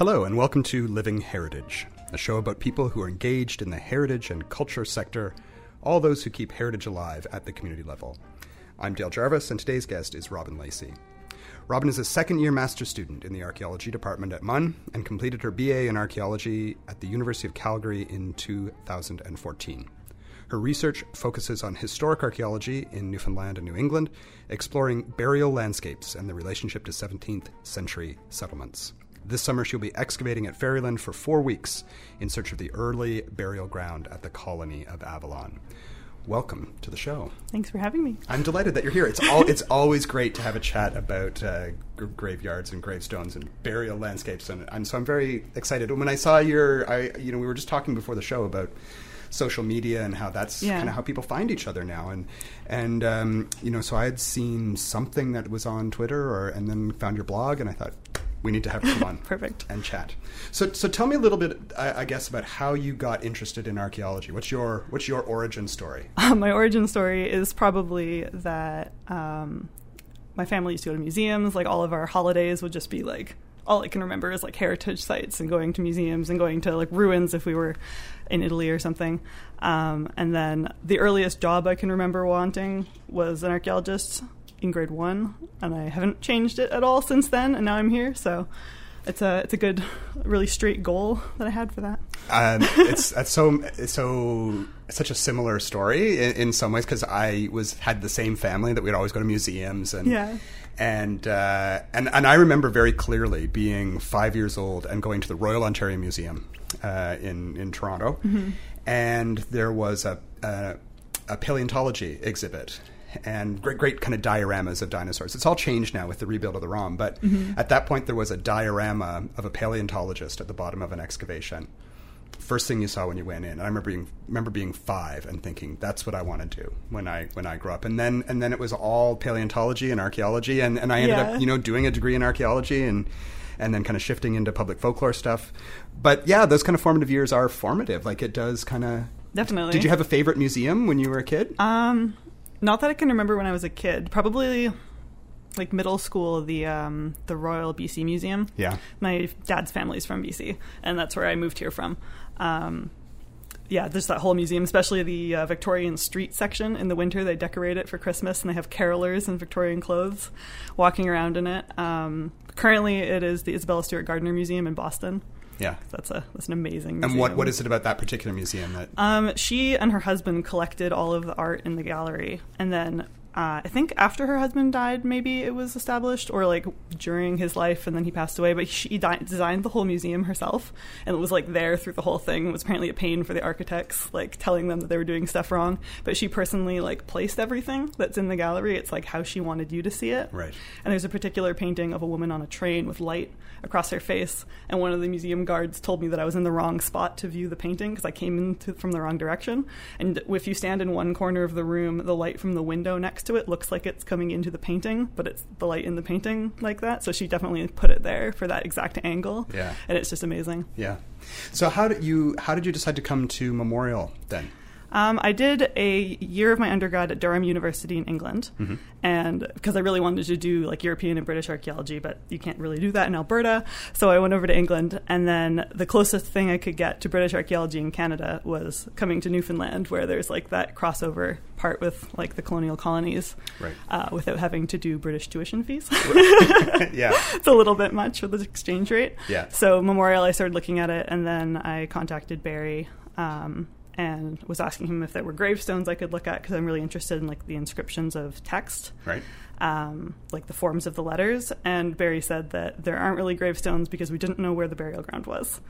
Hello, and welcome to Living Heritage, a show about people who are engaged in the heritage and culture sector, all those who keep heritage alive at the community level. I'm Dale Jarvis, and today's guest is Robyn Lacy. Robyn is a second year master's student in the archaeology department at MUN and completed her BA in archaeology at the University of Calgary in 2014. Her research focuses on historic archaeology in Newfoundland and New England, exploring burial landscapes and the relationship to 17th century settlements. This summer, she'll be excavating at Ferryland for four weeks in search of the early burial ground at the colony of Avalon. Welcome to the show. Thanks for having me. I'm delighted that you're here. It's all, it's always great to have a chat about uh, g- graveyards and gravestones and burial landscapes, and, and so I'm very excited. When I saw your, I you know, we were just talking before the show about social media and how that's Yeah. kind of how people find each other now, and and um, you know, so I had seen something that was on Twitter, or and then found your blog, and I thought we need to have you on Perfect. and chat. So, so tell me a little bit, I, I guess, about how you got interested in archaeology. What's your what's your origin story? my origin story is probably that um, my family used to go to museums. Like all of our holidays would just be like all I can remember is like heritage sites and going to museums and going to like ruins if we were in Italy or something. Um, and then the earliest job I can remember wanting was an archaeologist in grade one, and I haven't changed it at all since then. And now I'm here, so it's a it's a good, really straight goal that I had for that. Um, it's that's so so such a similar story in, in some ways because I was had the same family that we'd always go to museums and Yeah. and uh, and and I remember very clearly being five years old and going to the Royal Ontario Museum uh, in in Toronto, and there was a, a a paleontology exhibit. And great, great kind of dioramas of dinosaurs. It's all changed now with the rebuild of the ROM, but at that point there was a diorama of a paleontologist at the bottom of an excavation first thing you saw when you went in. And I remember being remember being five and thinking that's what I want to do when I when I grow up. And then and then it was all paleontology and archaeology, and, and I ended Yeah. up you know doing a degree in archaeology and and then kind of shifting into public folklore stuff. But yeah, those kind of formative years are formative. Like it does kind of. Definitely. Did you have a favorite museum when you were a kid? Um, not that I can remember when I was a kid. Probably like middle school, the um, the Royal BC Museum. yeah. My dad's family's from BC, and that's where I moved here from. Um, yeah, there's that whole museum, especially the uh, Victorian street section. In the winter, they decorate it for Christmas, and they have carolers in Victorian clothes walking around in it. Um, currently, it is the Isabella Stewart Gardner Museum in Boston. Yeah. That's a that's an amazing. Museum. And what what is it about that particular museum that? Um, she and her husband collected all of the art in the gallery, and then uh, I think after her husband died, maybe it was established, or like during his life, and then he passed away. But she di- designed the whole museum herself, and it was like there through the whole thing. It was apparently a pain for the architects, like telling them that they were doing stuff wrong. But she personally like placed everything that's in the gallery. It's like how she wanted you to see it. Right. And there's a particular painting of a woman on a train with light across her face. And one of the museum guards told me that I was in the wrong spot to view the painting because I came into from the wrong direction. And if you stand in one corner of the room, the light from the window next to it looks like it's coming into the painting, but it's the light in the painting like that. So she definitely put it there for that exact angle. Yeah. And it's just amazing. Yeah. So how did you how did you decide to come to Memorial then? Um, I did a year of my undergrad at Durham University in England, and because I really wanted to do like European and British archaeology, but you can't really do that in Alberta, so I went over to England, and then the closest thing I could get to British archaeology in Canada was coming to Newfoundland, where there's like that crossover part with like the colonial colonies, Right. uh, without having to do British tuition fees. yeah. it's a little bit much with the exchange rate. Yeah. So Memorial, I started looking at it, and then I contacted Barry um, and was asking him if there were gravestones I could look at because I'm really interested in like the inscriptions of text, Right. um, like the forms of the letters. And Barry said that there aren't really gravestones because we didn't know where the burial ground was.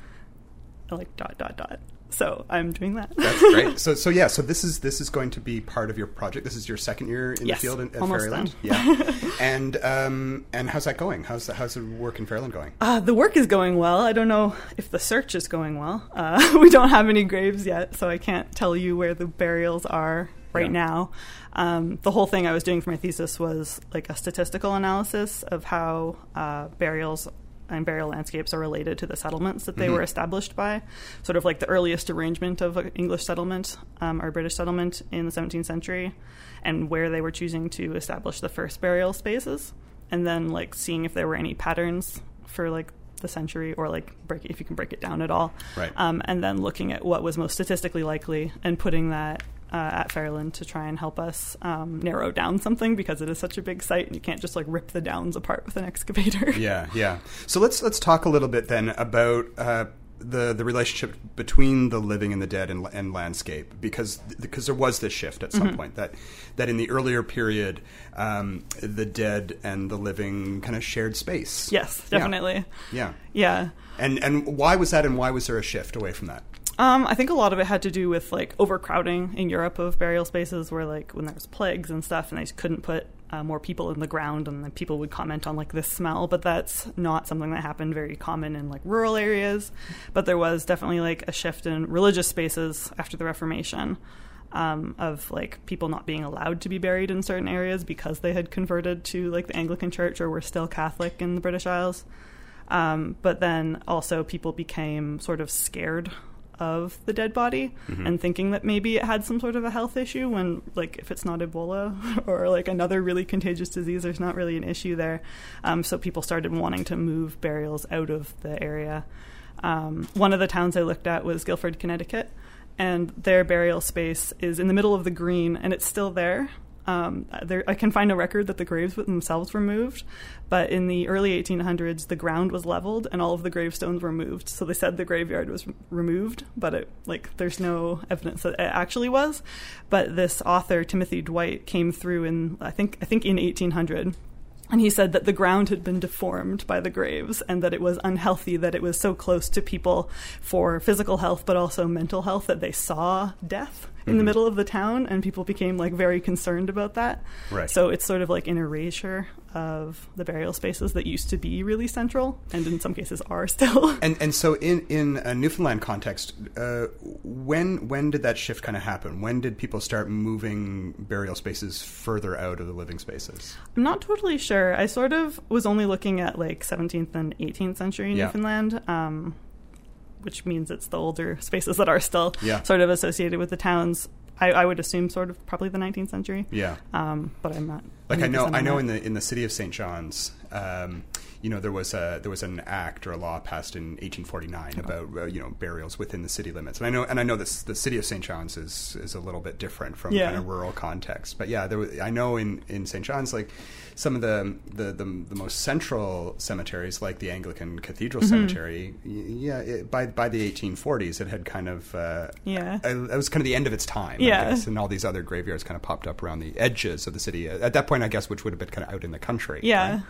Like dot dot dot. So I'm doing that. That's great. So, so yeah. So this is this is going to be part of your project. This is your second year in Yes, the field in, at Ferryland. Yeah. and um, and how's that going? How's the, how's the work in Fairyland going? Uh, the work is going well. I don't know if the search is going well. Uh, we don't have any graves yet, so I can't tell you where the burials are right Yeah. now. Um, the whole thing I was doing for my thesis was like a statistical analysis of how uh, burials and burial landscapes are related to the settlements that they Mhm. were established by. Sort of like the earliest arrangement of an English settlement um, or British settlement in the 17th century, and where they were choosing to establish the first burial spaces, and then like seeing if there were any patterns for like the century, or like break if you can break it down at all. Right. Um, and then looking at what was most statistically likely and putting that uh, at Ferryland to try and help us um, narrow down something because it is such a big site and you can't just like rip the downs apart with an excavator. Yeah, yeah. So let's let's talk a little bit then about uh, the the relationship between the living and the dead and, and landscape because because there was this shift at some Mm-hmm. point that that in the earlier period um, the dead and the living kind of shared space. Yes, Yeah. definitely. Yeah. Yeah. And and why was that and why was there a shift away from that? Um, I think a lot of it had to do with like overcrowding in Europe of burial spaces, where like when there was plagues and stuff, and they couldn't put uh, more people in the ground, and then people would comment on like this smell. But that's not something that happened very common in like rural areas. But there was definitely like a shift in religious spaces after the Reformation. Um, of like people not being allowed to be buried in certain areas because they had converted to like the Anglican Church or were still Catholic in the British Isles. Um, but then also people became sort of scared of the dead body and thinking that maybe it had some sort of a health issue when like if it's not ebola or like another really contagious disease there's not really an issue there. Um, so people started wanting to move burials out of the area. Um, one of the towns i looked at was guilford connecticut and their burial space is in the middle of the green and it's still there um, there, I can find a record that the graves themselves were moved, but in the early 1800s, the ground was leveled and all of the gravestones were moved. So they said the graveyard was removed, but it, like there's no evidence that it actually was. But this author Timothy Dwight came through in I think I think in 1800 and he said that the ground had been deformed by the graves and that it was unhealthy that it was so close to people for physical health but also mental health that they saw death in the middle of the town and people became like very concerned about that. Right. So it's sort of like an erasure of the burial spaces that used to be really central and in some cases are still. And and so in in a Newfoundland context, uh, when when did that shift kind of happen? When did people start moving burial spaces further out of the living spaces? I'm not totally sure. I sort of was only looking at like 17th and 18th century Yeah. Newfoundland, um, which means it's the older spaces that are still Yeah. sort of associated with the towns. I, I would assume sort of probably the 19th century, Yeah. um, but I'm not. like I know I know in the in the city of St. John's um, you know there was a there was an act or a law passed in 1849 about uh, you know burials within the city limits and I know and I know this the city of St. John's is is a little bit different from Yeah. kind of rural context but yeah there was, I know in in St. John's like some of the the, the the most central cemeteries like the Anglican Cathedral Mm-hmm. Cemetery yeah it, by by the 1840s it had kind of uh, Yeah. it was kind of the end of its time I Yeah. guess, and all these other graveyards kind of popped up around the edges of the city at that point I guess which would have been kind of out in the country Yeah. right?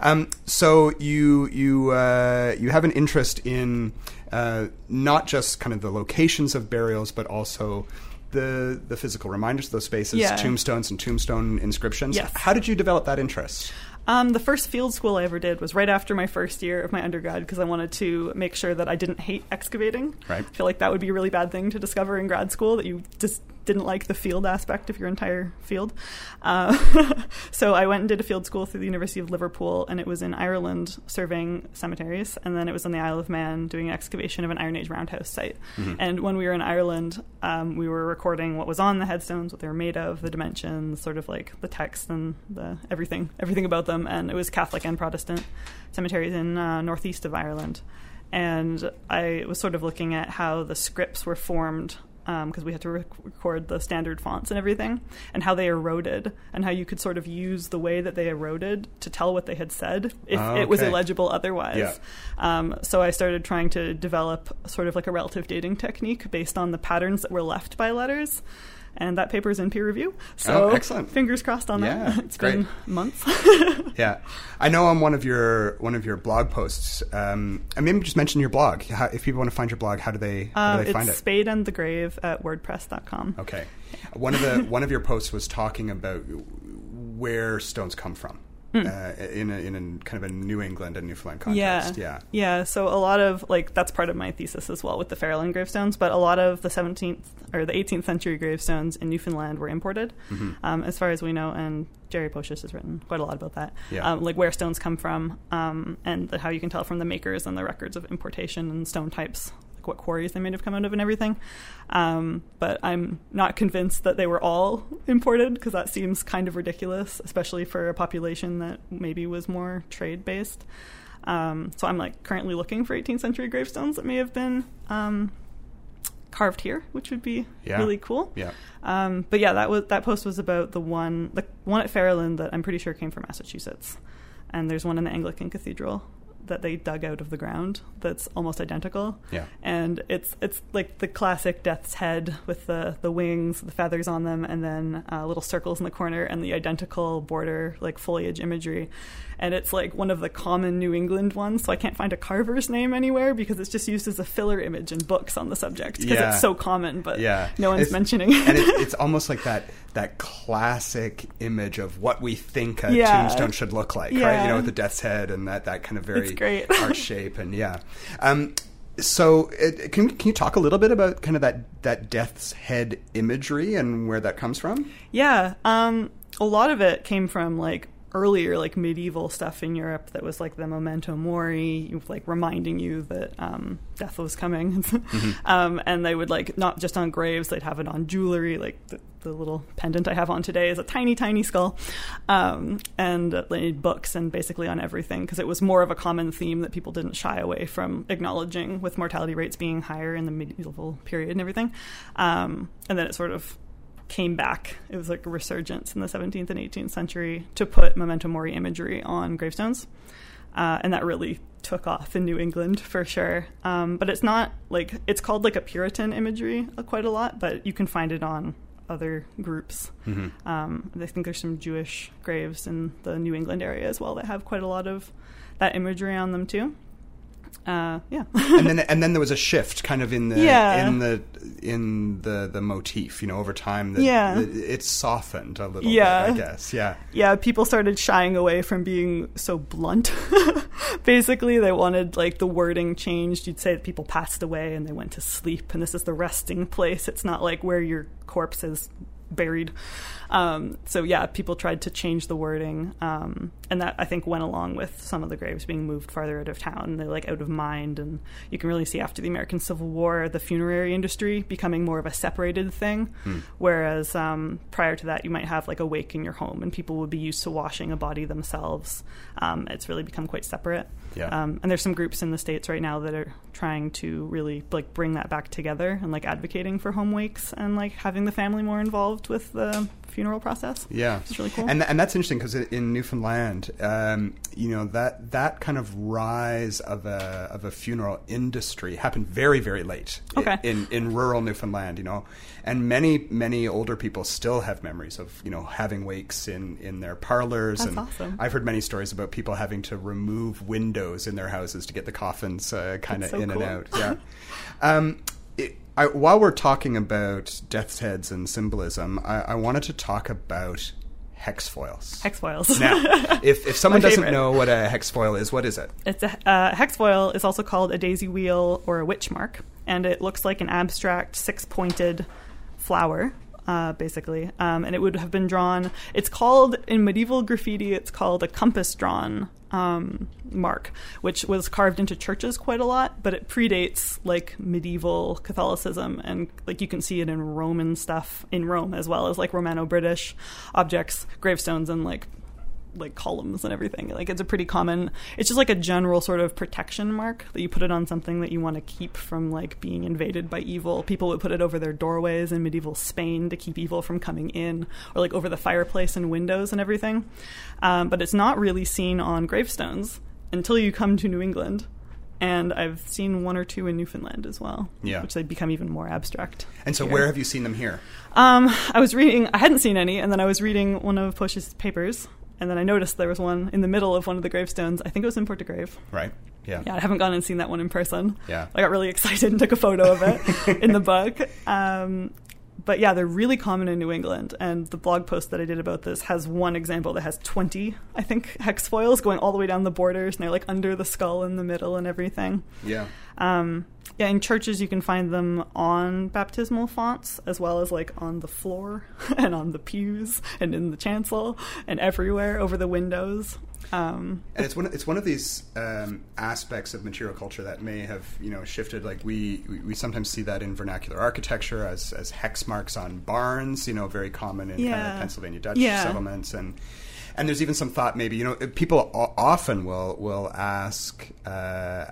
Um, so you you uh, you have an interest in uh, not just kind of the locations of burials, but also the the physical reminders of those spaces, Yeah. tombstones and tombstone inscriptions. Yes. How did you develop that interest? Um, the first field school I ever did was right after my first year of my undergrad because I wanted to make sure that I didn't hate excavating. Right. I feel like that would be a really bad thing to discover in grad school that you just didn't like the field aspect of your entire field. Uh, so I went and did a field school through the University of Liverpool, and it was in Ireland surveying cemeteries, and then it was on the Isle of Man doing an excavation of an Iron Age roundhouse site. And when we were in Ireland, um, we were recording what was on the headstones, what they were made of, the dimensions, sort of like the text and the everything, everything about them. And it was Catholic and Protestant cemeteries in uh, northeast of Ireland. And I was sort of looking at how the scripts were formed because we had to rec- record the standard fonts and everything, and how they eroded, and how you could sort of use the way that they eroded to tell what they had said if Oh, it was illegible otherwise. Yeah. Um, so I started trying to develop sort of like a relative dating technique based on the patterns that were left by letters. And that paper's in peer review. So Oh, excellent. fingers crossed on Yeah, that. It's great. been months. Yeah, I know on one of your one of your blog posts, um, and maybe just mention your blog. How, if people want to find your blog, how do they how do they it's find it? Spade and the Grave at WordPress.com. Okay. One of the one of your posts was talking about where stones come from uh, in a, in a kind of a New England and Newfoundland context. Yeah. Yeah. Yeah. So a lot of like that's part of my thesis as well with the Ferryland gravestones, but a lot of the 17th or the 18th century gravestones in Newfoundland were imported, Mm-hmm. um, as far as we know. And Jerry Pocius has written quite a lot about that, Yeah. um, like where stones come from, um, and the, how you can tell from the makers and the records of importation and stone types. Like what quarries they may have come out of and everything, um, but I'm not convinced that they were all imported because that seems kind of ridiculous, especially for a population that maybe was more trade based. Um, so I'm like currently looking for 18th century gravestones that may have been um, carved here, which would be Yeah. really cool. Yeah. Um, but yeah, that was that post was about the one the one at Ferryland that I'm pretty sure came from Massachusetts, and there's one in the Anglican Cathedral that they dug out of the ground that's almost identical. Yeah. and it's it's like the classic death's head with the the wings, the feathers on them, and then uh, little circles in the corner, and the identical border like foliage imagery. And it's like one of the common New England ones, so I can't find a carver's name anywhere because it's just used as a filler image in books on the subject because Yeah. it's so common, but Yeah. no one's It's- mentioning and it, it's almost like that that classic image of what we think a Yeah. tombstone should look like, right? You know, with the death's head and that, that kind of very It's great. arch shape, and yeah. Um, so, it, can can you talk a little bit about kind of that that death's head imagery and where that comes from? Yeah, um, a lot of it came from like earlier, like medieval stuff in Europe that was like the memento mori, like reminding you that um, death was coming. um, and they would like not just on graves, they'd have it on jewelry, like the, the little pendant I have on today is a tiny, tiny skull, um, and they had books and basically on everything because it was more of a common theme that people didn't shy away from acknowledging with mortality rates being higher in the medieval period and everything. Um, and then it sort of came back. It was like a resurgence in the 17th and 18th century to put memento mori imagery on gravestones. Uh, and that really took off in New England for sure. Um, but it's not like it's called like a Puritan imagery uh, quite a lot, but you can find it on other groups. Um, I think there's some Jewish graves in the New England area as well that have quite a lot of that imagery on them too. Uh, yeah. and then and then there was a shift, kind of in the Yeah. in the in the the motif. You know, over time, that Yeah. it, softened a little Yeah. bit. I guess, yeah. yeah, people started shying away from being so blunt. Basically, they wanted like the wording changed. You'd say that people passed away and they went to sleep, and this is the resting place. It's not like where your corpse is buried. Um, so yeah, people tried to change the wording, um, and that I think went along with some of the graves being moved farther out of town. They're like out of mind, and you can really see after the American Civil War the funerary industry becoming more of a separated thing. Whereas um, prior to that, you might have like a wake in your home, and people would be used to washing a body themselves. Um, it's really become quite separate. Yeah. Um, and there's some groups in the states right now that are trying to really like bring that back together and like advocating for home wakes and like having the family more involved with the funeral process. Yeah, It's really cool. and and that's interesting because in Newfoundland, um, you know that that kind of rise of a of a funeral industry happened very very late Okay. in in rural Newfoundland. You know, and many many older people still have memories of you know having wakes in in their parlors. That's and awesome. I've heard many stories about people having to remove windows in their houses to get the coffins uh, kind of so in cool. and out. Yeah. um, I, while we're talking about death's heads and symbolism, I, I wanted to talk about hex foils. Hex foils. now, if, if someone doesn't know what a hex foil is, what is it? It's a uh, hex foil is also called a daisy wheel or a witch mark, and it looks like an abstract six-pointed flower, uh, basically. Um, and it would have been drawn. It's called in medieval graffiti. It's called a compass drawn um, mark, which was carved into churches quite a lot, but it predates like medieval Catholicism, and like you can see it in Roman stuff in Rome as well as like Romano-British objects, gravestones, and like like columns and everything. Like it's a pretty common. It's just like a general sort of protection mark that you put it on something that you want to keep from like being invaded by evil. People would put it over their doorways in medieval Spain to keep evil from coming in, or like over the fireplace and windows and everything. Um, but it's not really seen on gravestones until you come to New England. And I've seen one or two in Newfoundland as well, Yeah. which they become even more abstract. And so, here. where have you seen them here? Um, I was reading. I hadn't seen any, and then I was reading one of Pocius's papers, and then I noticed there was one in the middle of one of the gravestones. I think it was in Port de Grave. Right? Yeah. Yeah, I haven't gone and seen that one in person. Yeah. I got really excited and took a photo of it in the book. Um, but yeah, they're really common in New England, and the blog post that I did about this has one example that has twenty, I think, hex foils going all the way down the borders, and they're like under the skull in the middle and everything. Yeah. Um, yeah, in churches you can find them on baptismal fonts as well as like on the floor and on the pews and in the chancel and everywhere over the windows. Um, And it's one. It's one of these um, aspects of material culture that may have you know shifted. Like we, we we sometimes see that in vernacular architecture as as hex marks on barns. You know, very common in kind of Pennsylvania Dutch Yeah. settlements and. And there's even some thought maybe you know people often will will ask uh,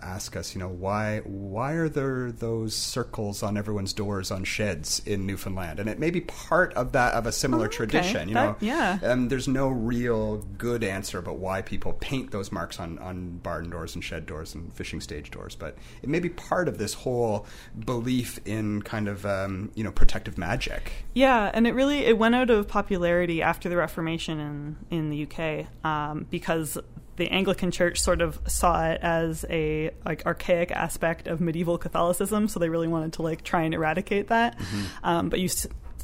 ask us you know why why are there those circles on everyone's doors on sheds in Newfoundland and it may be part of that of a similar Oh, okay. tradition you That- know yeah. um, there's no real good answer about why people paint those marks on on barn doors and shed doors and fishing stage doors but it may be part of this whole belief in kind of um, you know protective magic Yeah, and it really it went out of popularity after the Reformation in in the UK um, because the Anglican Church sort of saw it as a like archaic aspect of medieval Catholicism, so they really wanted to like try and eradicate that. Um, but you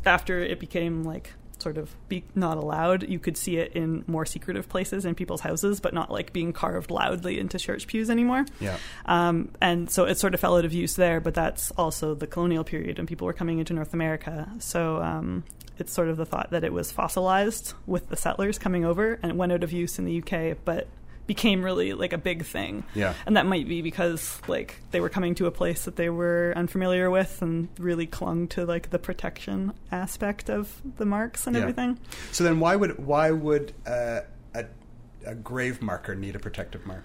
after it became like sort of be not allowed, you could see it in more secretive places in people's houses, but not like being carved loudly into church pews anymore. yeah Um, and so it sort of fell out of use there, but that's also the colonial period and people were coming into North America. So um, it's sort of the thought that it was fossilized with the settlers coming over and it went out of use in the UK, but became really like a big thing. Yeah. And that might be because like they were coming to a place that they were unfamiliar with and really clung to like the protection aspect of the marks and Yeah. everything. So then, why would why would uh, a a grave marker need a protective mark?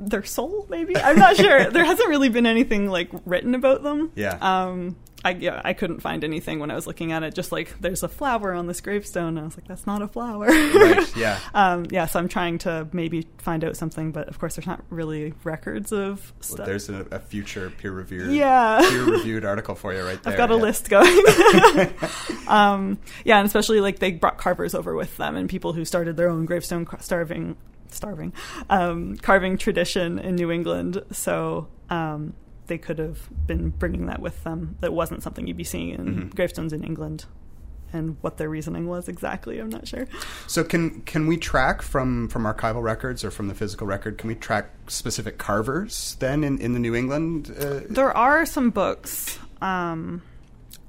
Their soul, maybe? I'm not sure. there hasn't really been anything like written about them. Yeah. Um, I yeah, I couldn't find anything when I was looking at it. Just like there's a flower on this gravestone, and I was like, that's not a flower. right. Yeah. um, yeah, so I'm trying to maybe find out something, but of course, there's not really records of Well, stuff. there's a, a future peer reviewed Yeah. peer reviewed article for you right there. I've got a yeah. list going. um, yeah, and especially like they brought carvers over with them and people who started their own gravestone starving, starving, um, carving tradition in New England. So um, they could have been bringing that with them. That wasn't something you'd be seeing in Mhm. gravestones in England. And what their reasoning was exactly, I'm not sure. So can can we track from from archival records or from the physical record? Can we track specific carvers then in, in the New England? Uh, There are some books um,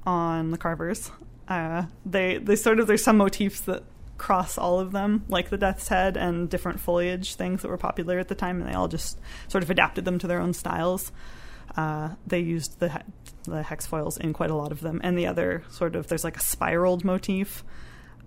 on the carvers. Uh, they they sort of there's some motifs that cross all of them, like the death's head and different foliage things that were popular at the time, and they all just sort of adapted them to their own styles. Uh, they used the he- the hex foils in quite a lot of them, and the other sort of there's like a spiraled motif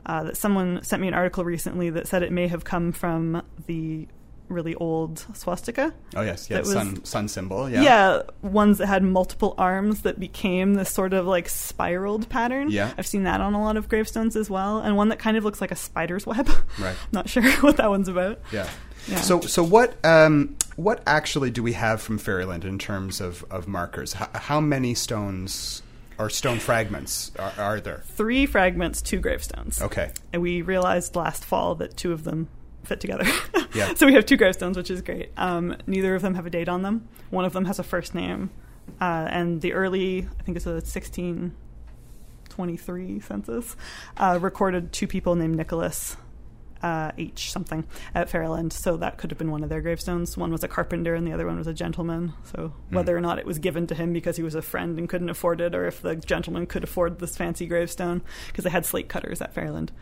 uh, that someone sent me an article recently that said it may have come from the really old swastika. oh yes, yeah, was- sun sun symbol. Yeah. Yeah. ones that had multiple arms that became this sort of like spiraled pattern. Yeah. I've seen that on a lot of gravestones as well, and one that kind of looks like a spider's web. Right. Not sure what that one's about. Yeah. Yeah. So so what um, what actually do we have from Ferryland in terms of, of markers? H- how many stones or stone fragments are, are there? Three fragments, two gravestones. Okay. And we realized last fall that two of them fit together. Yeah. so we have two gravestones, which is great. Um, neither of them have a date on them. One of them has a first name, uh, and the early, I think it's a 1623 census, uh, recorded two people named Nicholas. Uh, H something at Ferryland, so that could have been one of their gravestones. One was a carpenter, and the other one was a gentleman. So whether or not it was given to him because he was a friend and couldn't afford it, or if the gentleman could afford this fancy gravestone, because they had slate cutters at Ferryland.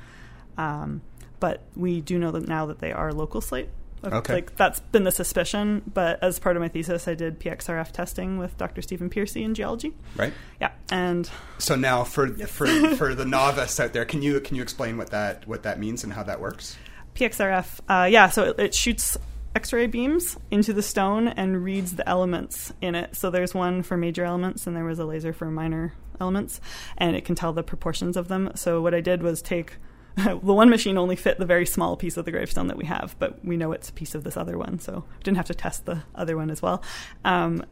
Um, but we do know that now that they are local slate. Okay. Like that's been the suspicion, but as part of my thesis, I did PXRF testing with Dr. Stephen Piercey in geology. Right. Yeah, and So now for for for the novice out there, can you can you explain what that what that means and how that works? PXRF, uh, yeah, so it, it shoots X-ray beams into the stone and reads the elements in it. So there's one for major elements, and there was a laser for minor elements, and it can tell the proportions of them. So what I did was take the one machine only fit the very small piece of the gravestone that we have, but we know it's a piece of this other one, so didn't have to test the other one as well. Um,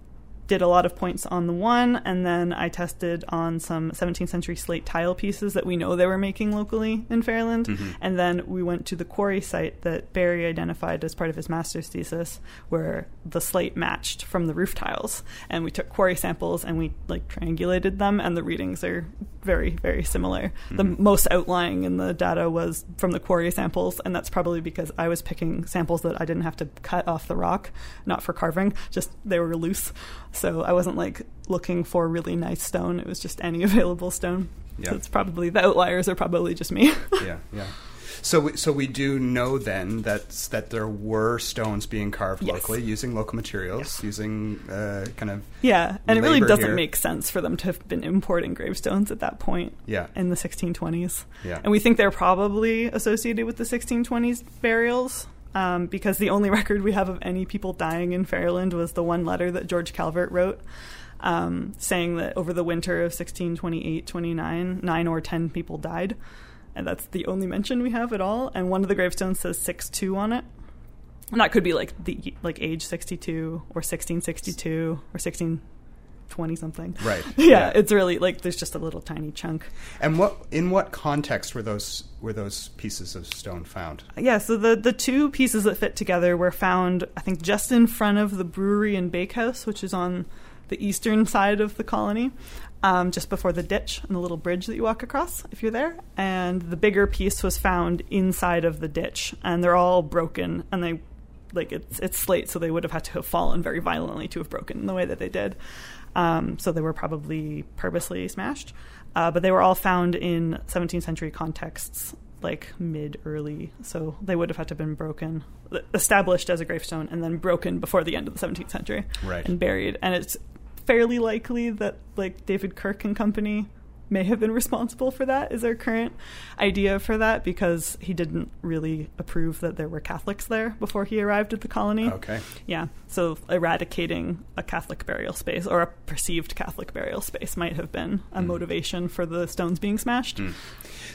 did a lot of points on the one, and then I tested on some 17th century slate tile pieces that we know they were making locally in Ferryland. Mm-hmm. And then we went to the quarry site that Barry identified as part of his master's thesis, where the slate matched from the roof tiles. And we took quarry samples and we like triangulated them, and the readings are very, very similar. The mm-hmm. most outlying in the data was from the quarry samples, and that's probably because I was picking samples that I didn't have to cut off the rock, not for carving, just they were loose. So I wasn't like looking for really nice stone. It was just any available stone. Yeah. So it's probably the outliers are probably just me. yeah, yeah. So, we, so we do know then that that there were stones being carved Yes. locally using local materials, using uh, kind of Yeah, and it really doesn't here. make sense for them to have been importing gravestones at that point yeah, in the 1620s. yeah. And we think they're probably associated with the 1620s burials um, because the only record we have of any people dying in Ferryland was the one letter that George Calvert wrote um, saying that over the winter of 1628 29, nine or ten people died. And that's the only mention we have at all. And one of the gravestones says 6 2 on it. And that could be like the like age 62 or 1662 or 1620 something. Right. Yeah, it's really like there's just a little tiny chunk. And what in what context were those were those pieces of stone found? Yeah, so the the two pieces that fit together were found, I think, just in front of the brewery and bakehouse, which is on the eastern side of the colony, um, just before the ditch and the little bridge that you walk across if you're there. And the bigger piece was found inside of the ditch, and they're all broken, and they like it's it's slate, so they would have had to have fallen very violently to have broken in the way that they did. Um, so they were probably purposely smashed, uh, but they were all found in 17th century contexts, like mid early. So they would have had to have been broken, established as a gravestone, and then broken before the end of the 17th century Right. and buried. And it's fairly likely that like David Kirk and company may have been responsible for that is our current idea for that because he didn't really approve that there were Catholics there before he arrived at the colony. Okay. Yeah, so eradicating a Catholic burial space or a perceived Catholic burial space might have been a Mm. motivation for the stones being smashed. Mm.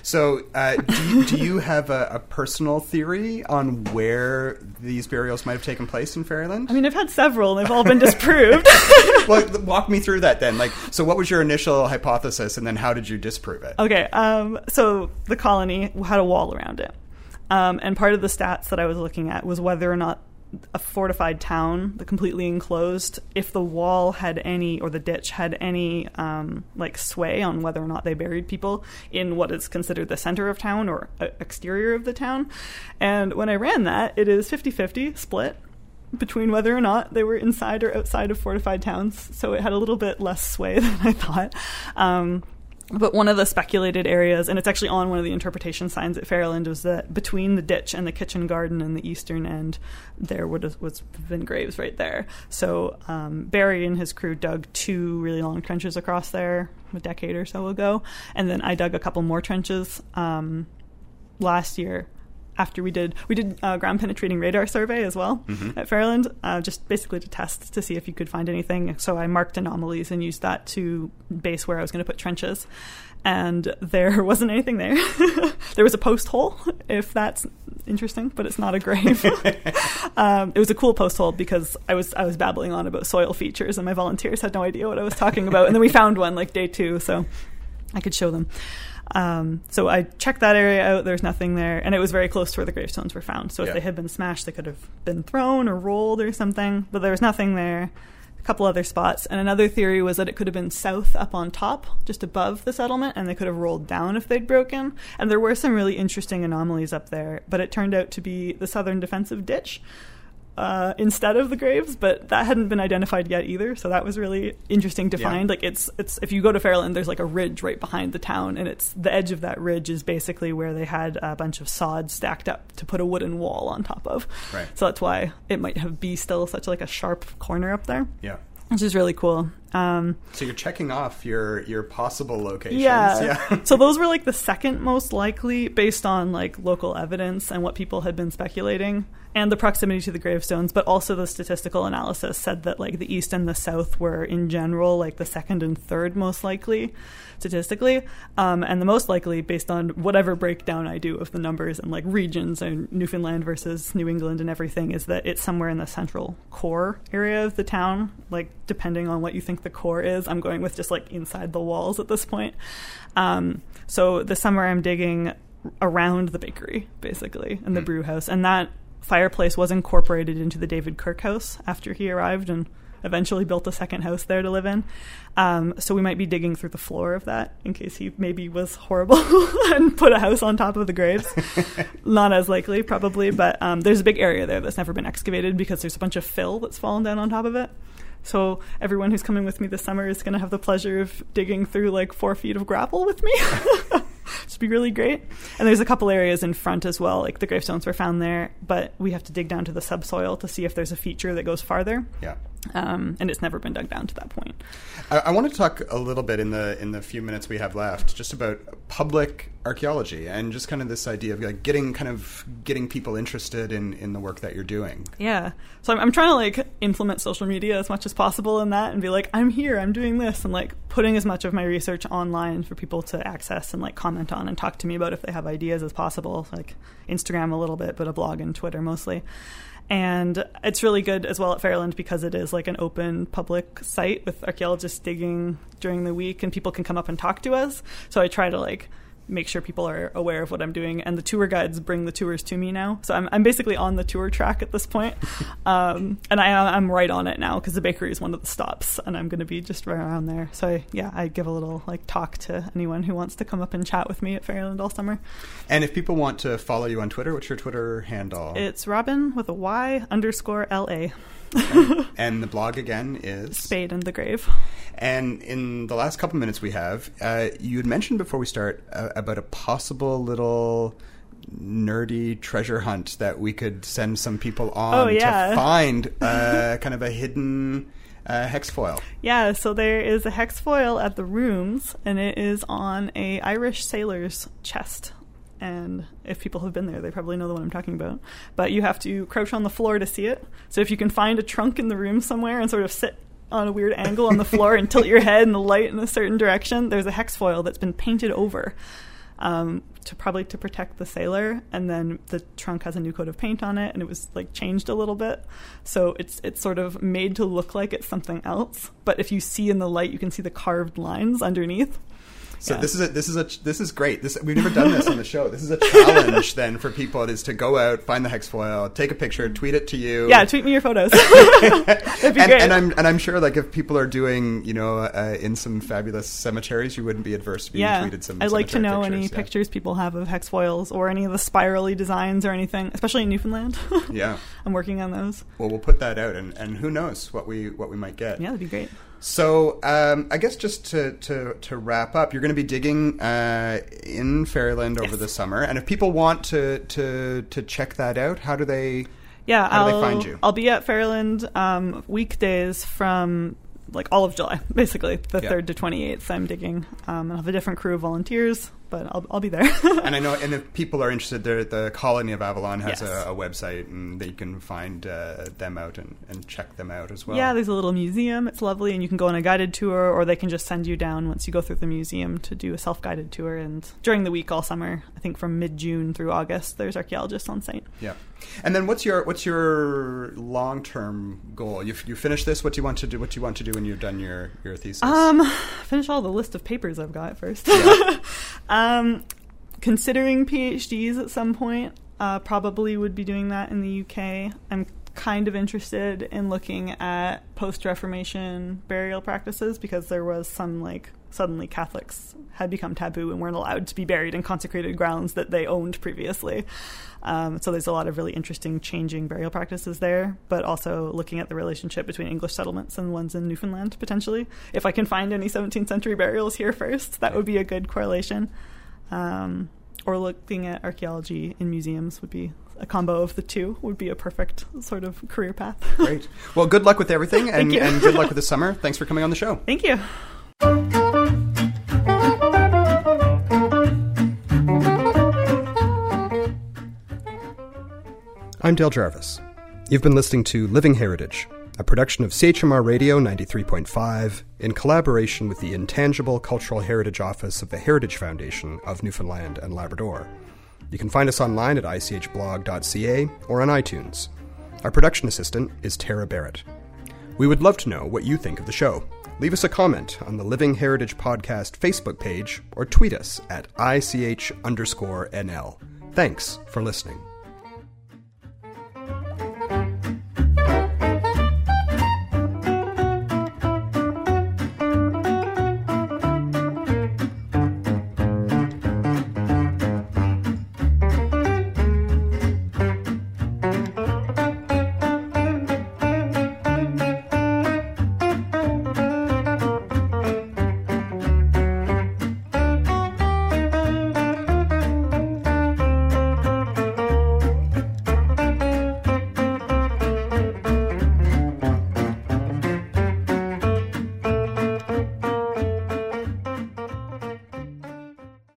So, uh, do, you, do you have a, a personal theory on where these burials might have taken place in Ferryland? I mean, I've had several and they've all been disproved. well, walk me through that then. Like, so what was your initial hypothesis, and then how did you disprove it? Okay, um, so the colony had a wall around it. Um, and part of the stats that I was looking at was whether or not a fortified town, the completely enclosed, if the wall had any, or the ditch had any, um, like sway on whether or not they buried people in what is considered the center of town or uh, exterior of the town. And when I ran that, it is 50 50 split between whether or not they were inside or outside of fortified towns. So it had a little bit less sway than I thought. Um, but one of the speculated areas, and it's actually on one of the interpretation signs at Ferryland, was that between the ditch and the kitchen garden in the eastern end, there would have was been graves right there. So um, Barry and his crew dug two really long trenches across there a decade or so ago, and then I dug a couple more trenches um, last year after we did we did uh, ground penetrating radar survey as well Mhm. at Ferryland, uh, just basically to test to see if you could find anything. So I marked anomalies and used that to base where I was going to put trenches, and there wasn't anything there. there was a post hole, if that's interesting, but it's not a grave. um, it was a cool post hole because I was I was babbling on about soil features, and my volunteers had no idea what I was talking about. And then we found one like day two, so I could show them. Um, so I checked that area out. There's nothing there, and it was very close to where the gravestones were found. So if Yeah. they had been smashed, they could have been thrown or rolled or something. But there was nothing there. A couple other spots, and another theory was that it could have been south up on top, just above the settlement, and they could have rolled down if they'd broken. And there were some really interesting anomalies up there, but it turned out to be the southern defensive ditch. Uh, instead of the graves, but that hadn't been identified yet either. So that was really interesting to Yeah. find. Like it's it's if you go to Ferryland, there's like a ridge right behind the town, and it's the edge of that ridge is basically where they had a bunch of sod stacked up to put a wooden wall on top of. Right. So that's why it might have be still such like a sharp corner up there, Yeah. which is really cool. Um, So you're checking off your your possible locations. yeah. Yeah. so those were like the second most likely based on like local evidence and what people had been speculating and the proximity to the gravestones, but also the statistical analysis said that like the east and the south were in general like the second and third most likely statistically. Um, and the most likely based on whatever breakdown I do of the numbers and like regions and Newfoundland versus New England and everything is that it's somewhere in the central core area of the town. Like depending on what you think the core is, I'm going with just like inside the walls at this point. Um, so this summer I'm digging around the bakery basically and the Mm. brew house, and that fireplace was incorporated into the David Kirk house after he arrived and eventually built a second house there to live in. Um, so we might be digging through the floor of that in case he maybe was horrible and put a house on top of the graves. Not as likely, probably, but um, there's a big area there that's never been excavated because there's a bunch of fill that's fallen down on top of it. So everyone who's coming with me this summer is going to have the pleasure of digging through like four feet of grapple with me. would be really great. And there's a couple areas in front as well, like the gravestones were found there, but we have to dig down to the subsoil to see if there's a feature that goes farther. Yeah. Um, and it's never been dug down to that point. I, I want to talk a little bit in the in the few minutes we have left, just about public archaeology and just kind of this idea of like getting kind of getting people interested in in the work that you're doing. Yeah. So I'm, I'm trying to like implement social media as much as possible in that and be like, I'm here, I'm doing this, and like putting as much of my research online for people to access and like comment on and talk to me about if they have ideas as possible. Like Instagram a little bit, but a blog and Twitter mostly. And it's really good as well at Ferryland because it is like an open public site with archaeologists digging during the week and people can come up and talk to us. So I try to like make sure people are aware of what I'm doing. And the tour guides bring the tours to me now. So I'm, I'm basically on the tour track at this point. Um, and I, I'm right on it now because the bakery is one of the stops and I'm going to be just right around there. So I, yeah, I give a little like talk to anyone who wants to come up and chat with me at Ferryland all summer. And if people want to follow you on Twitter, what's your Twitter handle? It's Robin with a Y underscore LA. And, and the blog again is Spade and the Grave. And in the last couple minutes we have, uh, you had mentioned before we start uh, about a possible little nerdy treasure hunt that we could send some people on Oh, yeah. to find uh, kind of a hidden uh, hex foil. Yeah, so there is a hex foil at the rooms, and it is on a Irish sailor's chest. And if people have been there, they probably know the one I'm talking about. But you have to crouch on the floor to see it. So if you can find a trunk in the room somewhere and sort of sit on a weird angle on the floor and tilt your head and the light in a certain direction, there's a hex foil that's been painted over. Um, to probably to protect the sailor, and then the trunk has a new coat of paint on it, and it was like changed a little bit, so it's it's sort of made to look like it's something else. But if you see in the light, you can see the carved lines underneath. So Yeah. this is a this is a this is great. This we've never done this on the show. This is a challenge then for people. It is to go out, find the hex foil, take a picture, tweet it to you. Yeah, tweet me your photos. That'd be and, great. and I'm and I'm sure like if people are doing you know uh, in some fabulous cemeteries, you wouldn't be adverse to being yeah, tweeted some. I'd like to know any pictures, yeah. pictures people have of hex foils or any of the spirally designs or anything, especially in Newfoundland. Yeah. I'm working on those. Well, we'll put that out, and, and who knows what we what we might get. Yeah, that'd be great. So um, I guess just to, to, to wrap up, you're going to be digging uh, in Ferryland over Yes. the summer, and if people want to, to to check that out, how do they? Yeah, How do I'll, they find you? I'll be at Ferryland um, weekdays from like all of July, basically the Yeah. third to twenty eighth. I'm digging. Um, I'll have a different crew of volunteers, but I'll I'll be there. And I know, and if people are interested, there, the Colony of Avalon has Yes. a, a website, and they can find uh, them out and, and check them out as well. yeah, there's a little museum. It's lovely, and you can go on a guided tour, or they can just send you down once you go through the museum to do a self guided tour. And during the week all summer, I think from mid June through August, there's archaeologists on site. Yeah. And then what's your what's your long term goal? You you finish this. What do you want to do? What do you want to do when you've done your your thesis? Um, finish all the list of papers I've got first. Yeah. um, considering PhDs at some point, uh, probably would be doing that in the UK. I'm kind of interested in looking at post Reformation burial practices because there was some like suddenly Catholics had become taboo and weren't allowed to be buried in consecrated grounds that they owned previously. Um, so there's a lot of really interesting changing burial practices there, but also looking at the relationship between English settlements and ones in Newfoundland potentially. If I can find any 17th century burials here first, that would be a good correlation. Um, or looking at archaeology in museums would be a combo of the two would be a perfect sort of career path. Great. Well, good luck with everything, and, and good luck with the summer. Thanks for coming on the show. Thank you. I'm Dale Jarvis. You've been listening to Living Heritage, a production of CHMR Radio 93.5 in collaboration with the Intangible Cultural Heritage Office of the Heritage Foundation of Newfoundland and Labrador. You can find us online at ichblog.ca or on iTunes. Our production assistant is Tara Barrett. We would love to know what you think of the show. Leave us a comment on the Living Heritage Podcast Facebook page or tweet us at ICH underscore NL. Thanks for listening.